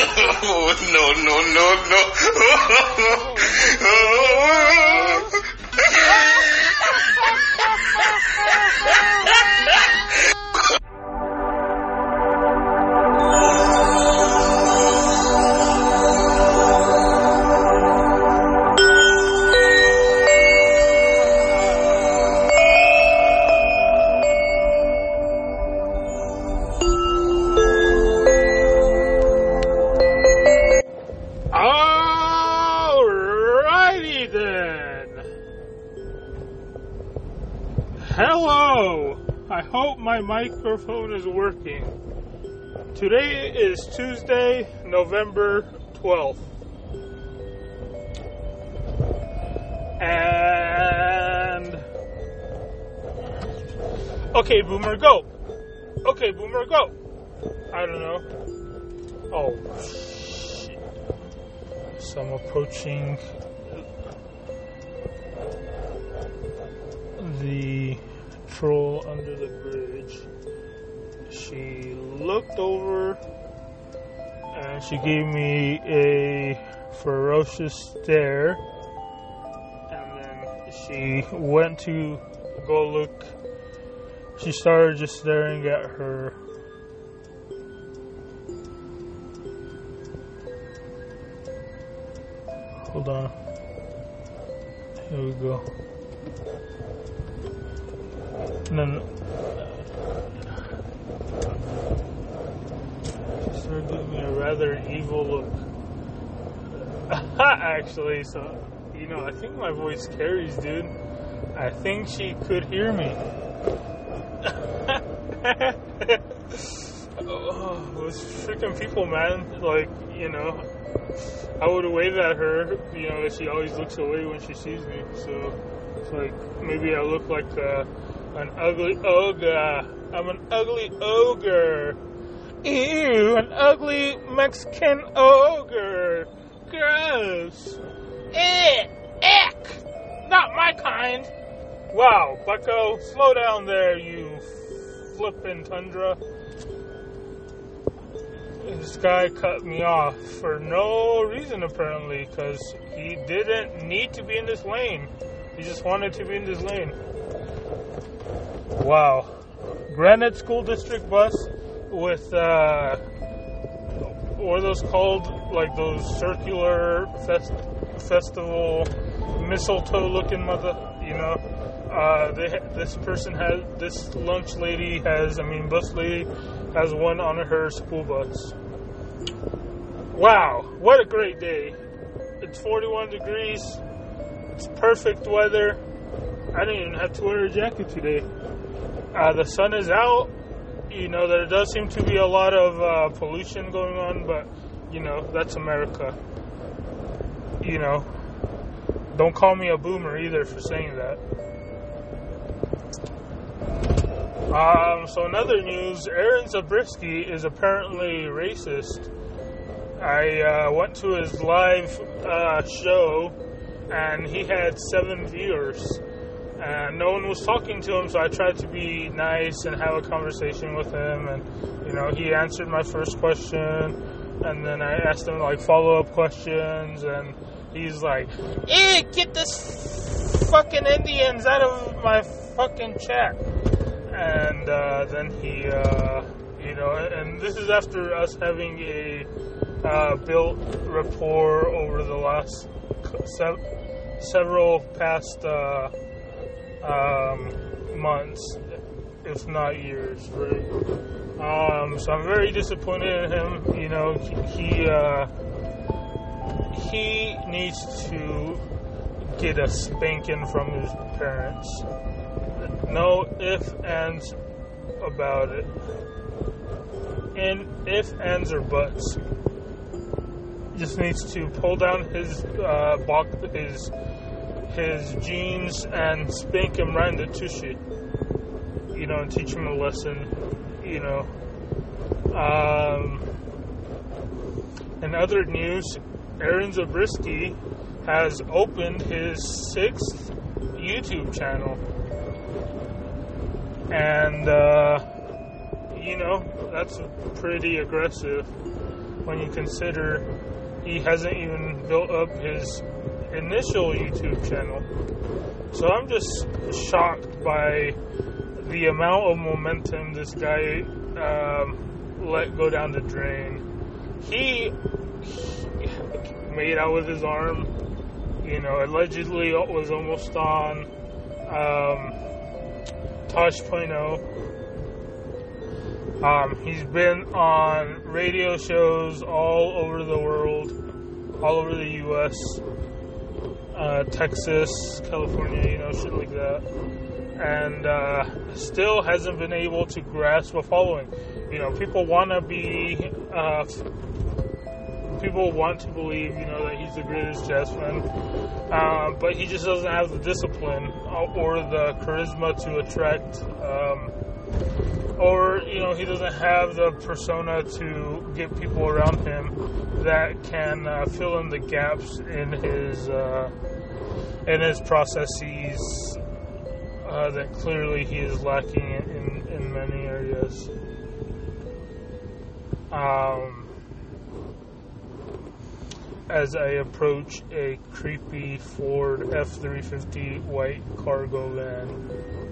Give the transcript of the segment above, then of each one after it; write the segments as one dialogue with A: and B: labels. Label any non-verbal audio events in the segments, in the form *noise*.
A: oh, no, no, no, *laughs*
B: Hello. I hope my microphone is working. Today is Tuesday, November 12th. And. Okay, Boomer, go. Okay, Boomer, go. I don't know. Oh, shit. So I'm approaching troll under the bridge. She looked over and she gave me a ferocious stare. And then she went to go look. She started just staring at her Hold on. Here we go. And then she started giving me a rather evil look. *laughs* Actually, so you know, I think my voice carries, dude. I think she could hear me. *laughs* oh, those freaking people, man! Like, you know, I would wave at her, you know, she always looks away when she sees me. So it's like maybe I look like uh, an ugly ogre. I'm an ugly ogre. Ew, an ugly Mexican ogre. Gross. Eh, ick. Not my kind. Wow, Bucko, slow down there, you flippin' tundra this guy cut me off for no reason apparently because he didn't need to be in this lane he just wanted to be in this lane wow granite school district bus with uh what are those called like those circular fest- festival mistletoe looking mother you know uh, they, this person has this lunch lady has i mean bus lady has one on her school bus. Wow, what a great day. It's 41 degrees. It's perfect weather. I didn't even have to wear a jacket today. Uh, the sun is out. You know, there does seem to be a lot of uh, pollution going on, but, you know, that's America. You know, don't call me a boomer either for saying that. Um, so another news, Aaron Zabriskie is apparently racist. I uh, went to his live uh, show, and he had seven viewers. And no one was talking to him, so I tried to be nice and have a conversation with him. And you know, he answered my first question, and then I asked him like follow-up questions, and he's like, "Eh, get this fucking Indians out of my fucking chat." and uh, then he, uh, you know, and this is after us having a uh, built rapport over the last se- several past uh, um, months, if not years, right? Um, so I'm very disappointed in him. You know, he uh, he needs to get a spanking from his parents no ifs ands about it. And if ands or buts. Just needs to pull down his uh, box, his his jeans and spank him right in the tushy. You know, and teach him a lesson. You know. Um, in other news, Aaron Zabriskie has opened his sixth YouTube channel and uh, you know that's pretty aggressive. when you consider he hasn't even built up his initial YouTube channel. So I'm just shocked by the amount of momentum this guy um, let go down the drain. He, he made out with his arm, you know, allegedly was almost on um, Tosh.0. Um, he's been on radio shows all over the world, all over the U.S., uh, Texas, California, you know, shit like that, and uh, still hasn't been able to grasp a following. You know, people want to be, uh, people want to believe, you know, that he's the greatest jazzman, uh, but he just doesn't have the discipline or the charisma to attract. Um, or you know he doesn't have the persona to get people around him that can uh, fill in the gaps in his uh, in his processes uh, that clearly he is lacking in, in, many areas. Um, as I approach a creepy Ford F 350 white cargo van.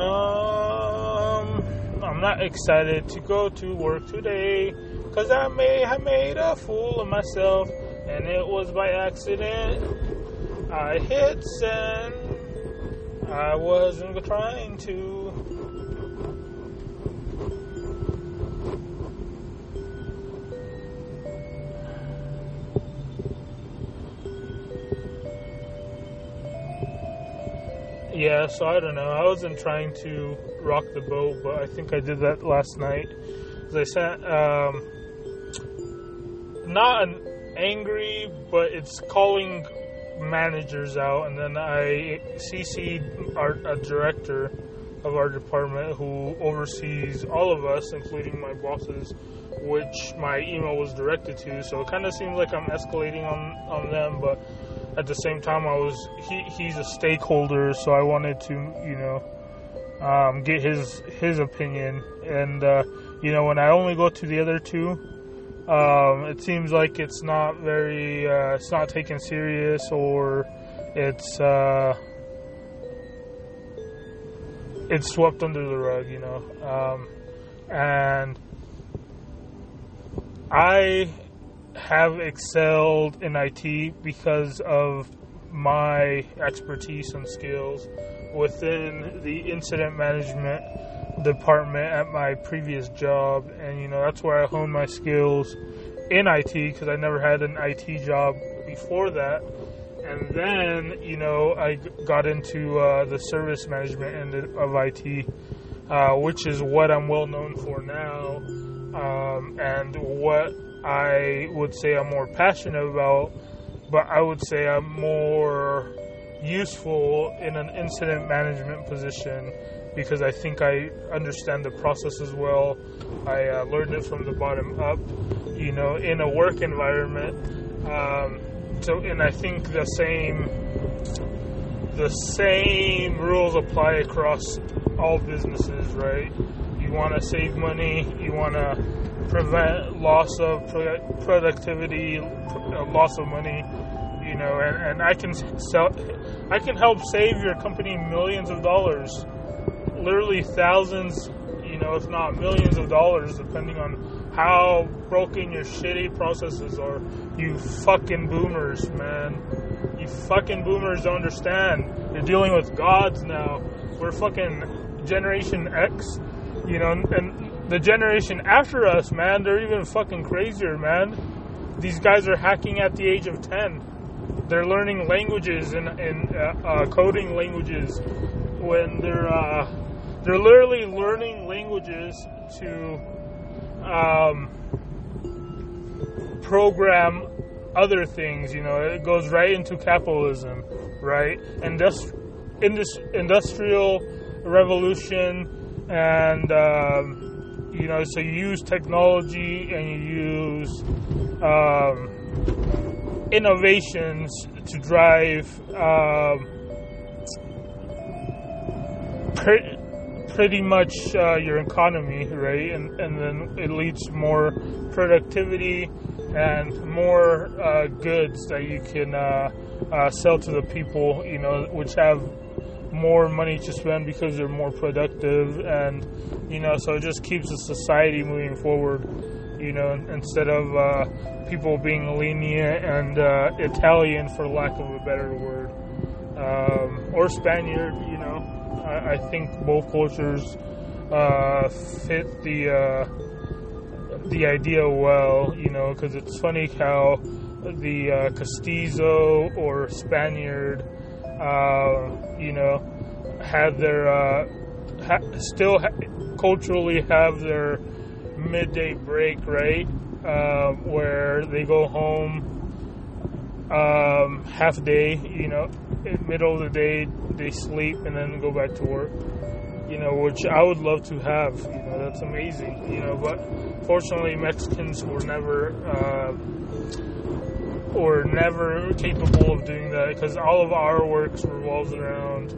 B: Um, I'm not excited to go to work today because I may have made a fool of myself and it was by accident. I hit send. I wasn't trying to. Yeah, so I don't know. I wasn't trying to rock the boat, but I think I did that last night. As I sent, um, not an angry, but it's calling managers out, and then I CC'd our a director of our department who oversees all of us, including my bosses, which my email was directed to. So it kind of seems like I'm escalating on on them, but at the same time, I was he he's a stakeholder, so I wanted to you know um, get his his opinion. And uh, you know, when I only go to the other two, um, it seems like it's not very uh, it's not taken serious or it's uh, it's swept under the rug, you know. Um, and I have excelled in IT because of my expertise and skills within the incident management department at my previous job. And you know that's where I honed my skills in IT because I never had an IT job before that. And then you know I got into uh, the service management end of IT uh, which is what I'm well known for now um, and what I would say I'm more passionate about, but I would say I'm more useful in an incident management position because I think I understand the process as well. I uh, learned it from the bottom up, you know, in a work environment. Um, so, and I think the same the same rules apply across all businesses, right? You want to save money, you want to prevent loss of productivity, uh, loss of money, you know, and, and I can sell, I can help save your company millions of dollars, literally thousands, you know, if not millions of dollars, depending on how broken your shitty processes are. You fucking boomers, man. You fucking boomers don't understand. You're dealing with gods now. We're fucking Generation X, you know, and the generation after us, man, they're even fucking crazier, man. These guys are hacking at the age of 10. They're learning languages and, and uh, uh, coding languages when they're uh, they're literally learning languages to um, program other things. You know, it goes right into capitalism, right? Industri- indus- industrial revolution and um, you know, so you use technology and you use um, innovations to drive um, pretty much uh, your economy, right? And and then it leads to more productivity and more uh, goods that you can uh, uh, sell to the people, you know, which have more money to spend because they're more productive, and you know, so it just keeps the society moving forward. You know, instead of uh, people being lenient and uh, Italian, for lack of a better word, um, or Spaniard. You know, I, I think both cultures uh, fit the uh, the idea well. You know, because it's funny how the uh, Castizo or Spaniard, you know, have their uh, ha- still ha- culturally have their midday break, right? Uh, where they go home um, half day, you know, in middle of the day they sleep and then go back to work. You know, which I would love to have. You know, that's amazing. You know, but fortunately, Mexicans were never uh, were never capable of doing that because all of our works revolves around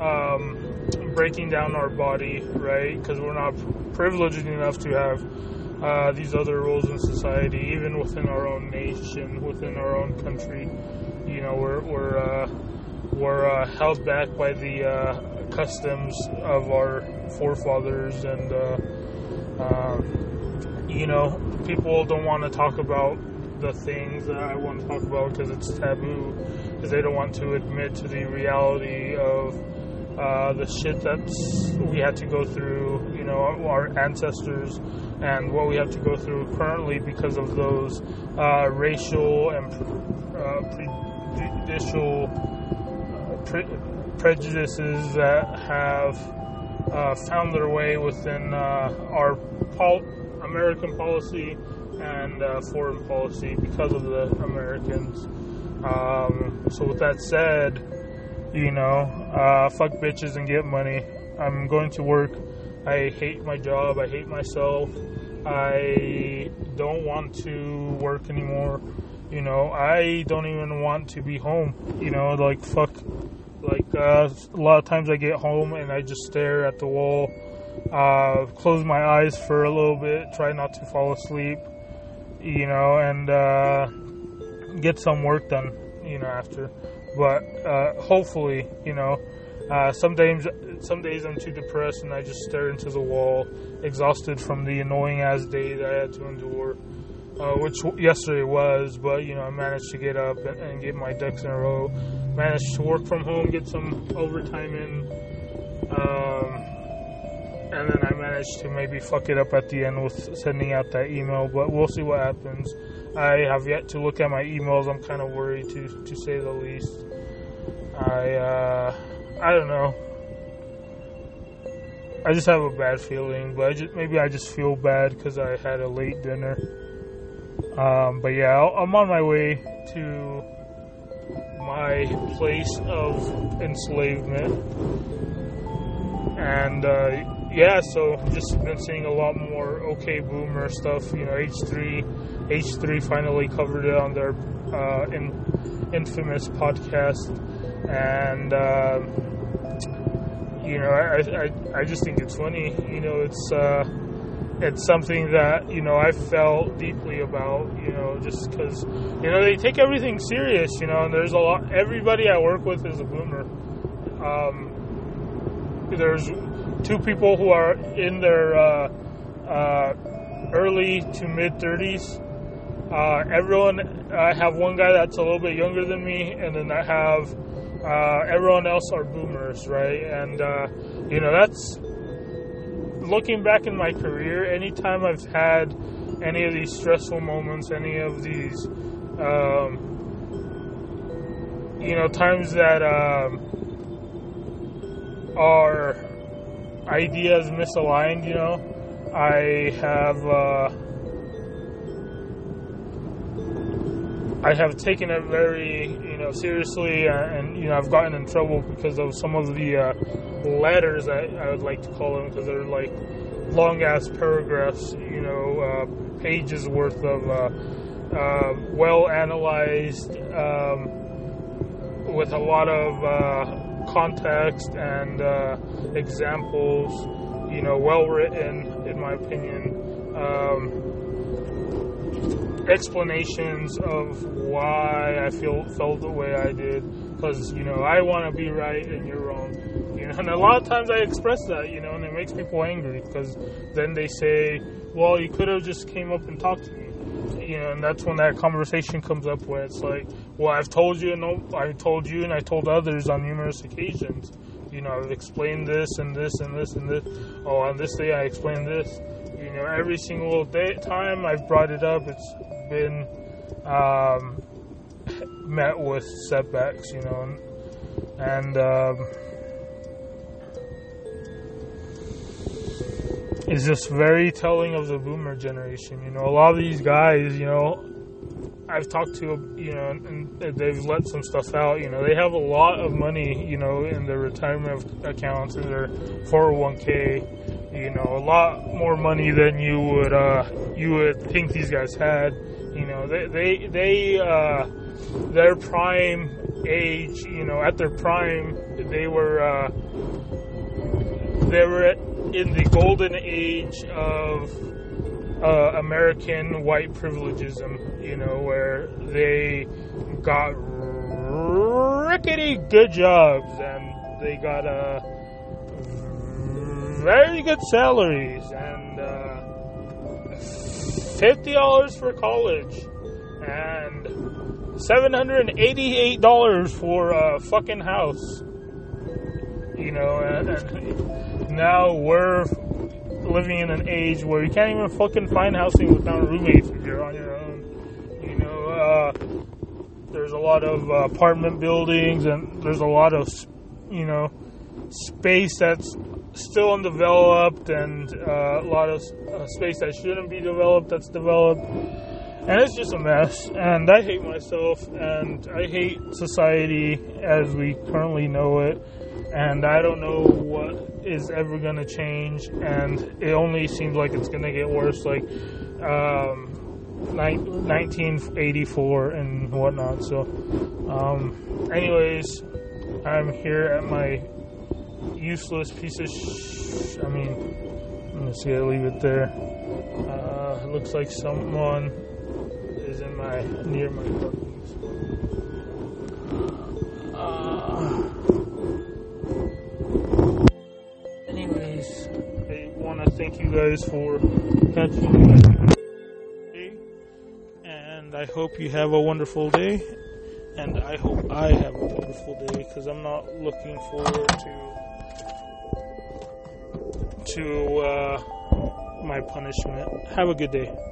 B: um, breaking down our body, right? Because we're not privileged enough to have uh, these other roles in society, even within our own nation, within our own country. You know, we're we're uh, we're uh, held back by the uh, customs of our forefathers, and uh, um, you know, people don't want to talk about the things that I want to talk about because it's taboo, because they don't want to admit to the reality of uh, the shit that we had to go through, you know, our ancestors, and what we have to go through currently because of those uh, racial and uh, prejudicial pre- prejudices that have uh, found their way within uh, our pol- American policy and uh, foreign policy because of the Americans. Um, so, with that said, you know, uh, fuck bitches and get money. I'm going to work. I hate my job. I hate myself. I don't want to work anymore. You know, I don't even want to be home. You know, like fuck. Like uh, a lot of times I get home and I just stare at the wall, uh, close my eyes for a little bit, try not to fall asleep. You know, and uh, get some work done. You know, after but uh, hopefully, you know, uh, some days some days I'm too depressed and I just stare into the wall, exhausted from the annoying ass day that I had to endure, uh, which yesterday was. But you know, I managed to get up and, and, get my ducks in a row. Managed to work from home, get some overtime in, I managed to maybe fuck it up at the end with sending out that email. But we'll see what happens. I have yet to look at my emails. I'm kind of worried to to say the least. I uh, I don't know. I just have a bad feeling, but I just, maybe I just feel bad because I had a late dinner. Um, but yeah, i I'm on my way to my place of enslavement, and uh, yeah, so just been seeing a lot more OK Boomer stuff. You know, H3, H3 finally covered it on their uh, in, infamous podcast and uh, you know, I, I I just think it's funny. You know, it's uh, it's something that you know I felt deeply about. You know, just because you know they take everything serious. You know, and there's a lot. Everybody I work with is a boomer. Um, there's two people who are in their uh, uh, early to mid 30s. Uh, everyone, I have one guy that's a little bit younger than me, and then I have uh, everyone else are boomers, right? And uh, you know that's looking back in my career. Anytime I've had any of these stressful moments, any of these, um, you know, times that um, are ideas misaligned, you know, I have. Uh, I have taken it very, you know, seriously, uh, and you know, I've gotten in trouble because of some of the uh, letters I, I, would like to call them because they're like long ass paragraphs, you know, uh, pages worth of uh, uh, well analyzed, um, with a lot of uh, context and examples you know, well written, in my opinion. Um, explanations of why I feel felt the way I did, because you know I want to be right and you're wrong. *laughs* You know, and a lot of times I express that, you know, and it makes people angry because then they say, "Well, you could have just came up and talked to me." You know, and that's when that conversation comes up where it's like, "Well, I've told you, and I told you, and I told others on numerous occasions." You know, I've explained this and this and this and this. Oh, on this day I explained this. You know, every single day time I've brought it up, it's been um, met with setbacks, you know, and, and um, it's just very telling of the boomer generation. You know, a lot of these guys, you know, I've talked to, you know, and they've let some stuff out. You know, they have a lot of money, you know, in their retirement accounts, and their 401k. You know, a lot more money than you would uh, you would think these guys had. You know, they they they uh, their prime age. You know, at their prime, they were uh, they were in the golden age of uh, American white privilegism, you know, where they got rickety good jobs and they got uh, very good salaries and uh, fifty dollars for college and seven hundred and eighty-eight dollars for a fucking house. You know, and, and now we're living in an age where you can't even fucking find housing without roommates if you're on your own. You know, uh, there's a lot of uh, apartment buildings and there's a lot of, you know, space that's still undeveloped and uh, a lot of uh, space that shouldn't be developed that's developed. And it's just a mess. And I hate myself and I hate society as we currently know it and I don't know what is ever going to change, and it only seems like it's going to get worse, like um, 1984 and whatnot. So, um, anyways, I'm here at my useless piece of. Sh- I mean, let me see. I leave it there. Uh, looks like someone is in my near my parking. Thank you guys for catching me. And I hope you have a wonderful day. And I hope I have a wonderful day because I'm not looking forward to to uh, my punishment. Have a good day.